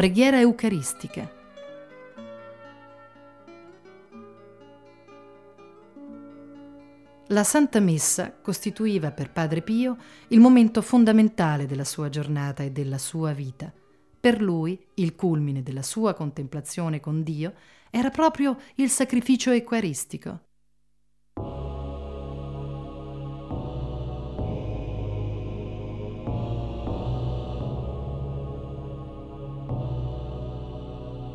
preghiera eucaristica. La Santa Messa costituiva per Padre Pio il momento fondamentale della sua giornata e della sua vita. Per lui, il culmine della sua contemplazione con Dio era proprio il sacrificio eucaristico.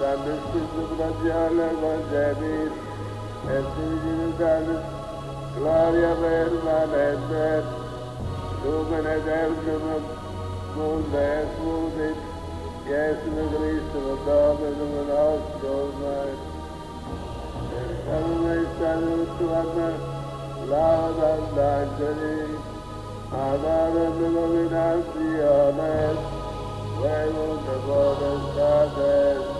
Serbestsiz kudret yâlevle cebir. Esirgini serbest kılar ya vermen eder. Tuğmen eder kımım. Kulda esmudit. Yesmi Hristimu dağmını nasıl olmayın. Tanrı İsa'nın tuvatlar. Lavadan dancılı. Adarını dominansiyonet. Ve yolda boğdan.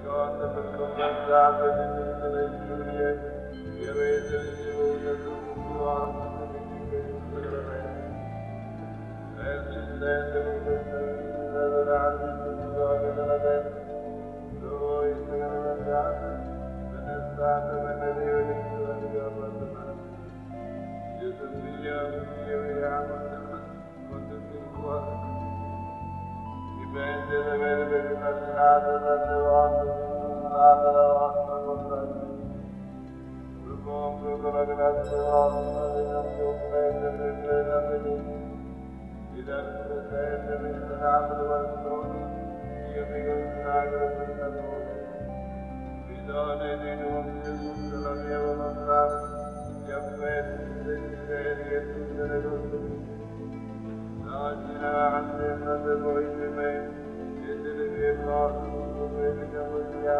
Le Dio per conversione di sacramento dalla mia niente e. Mi in sacramento in il salutato per tutti. Il tutte le giurie che avete ricevuto tutti i vostri persistente con questa vita adorarvi tutti i giorni della terra. Voi che ne andate, ve ne state benedire la mia abbandonata. Gesù mio, io vi amo con tutto il cuore. Dipende da aver peregrinato tante volte disfruttato la vostra compagnia. Propongo con la grazia vostra di non più offendere il bene a venire di dare presente menzionato valore, io mi consacro questa notte. Vi dono e denunzio tutta la mia volontà, gli affetti, i desideri e tutte le cose Oggi in avanti andate voi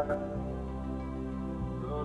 vogliate. Sono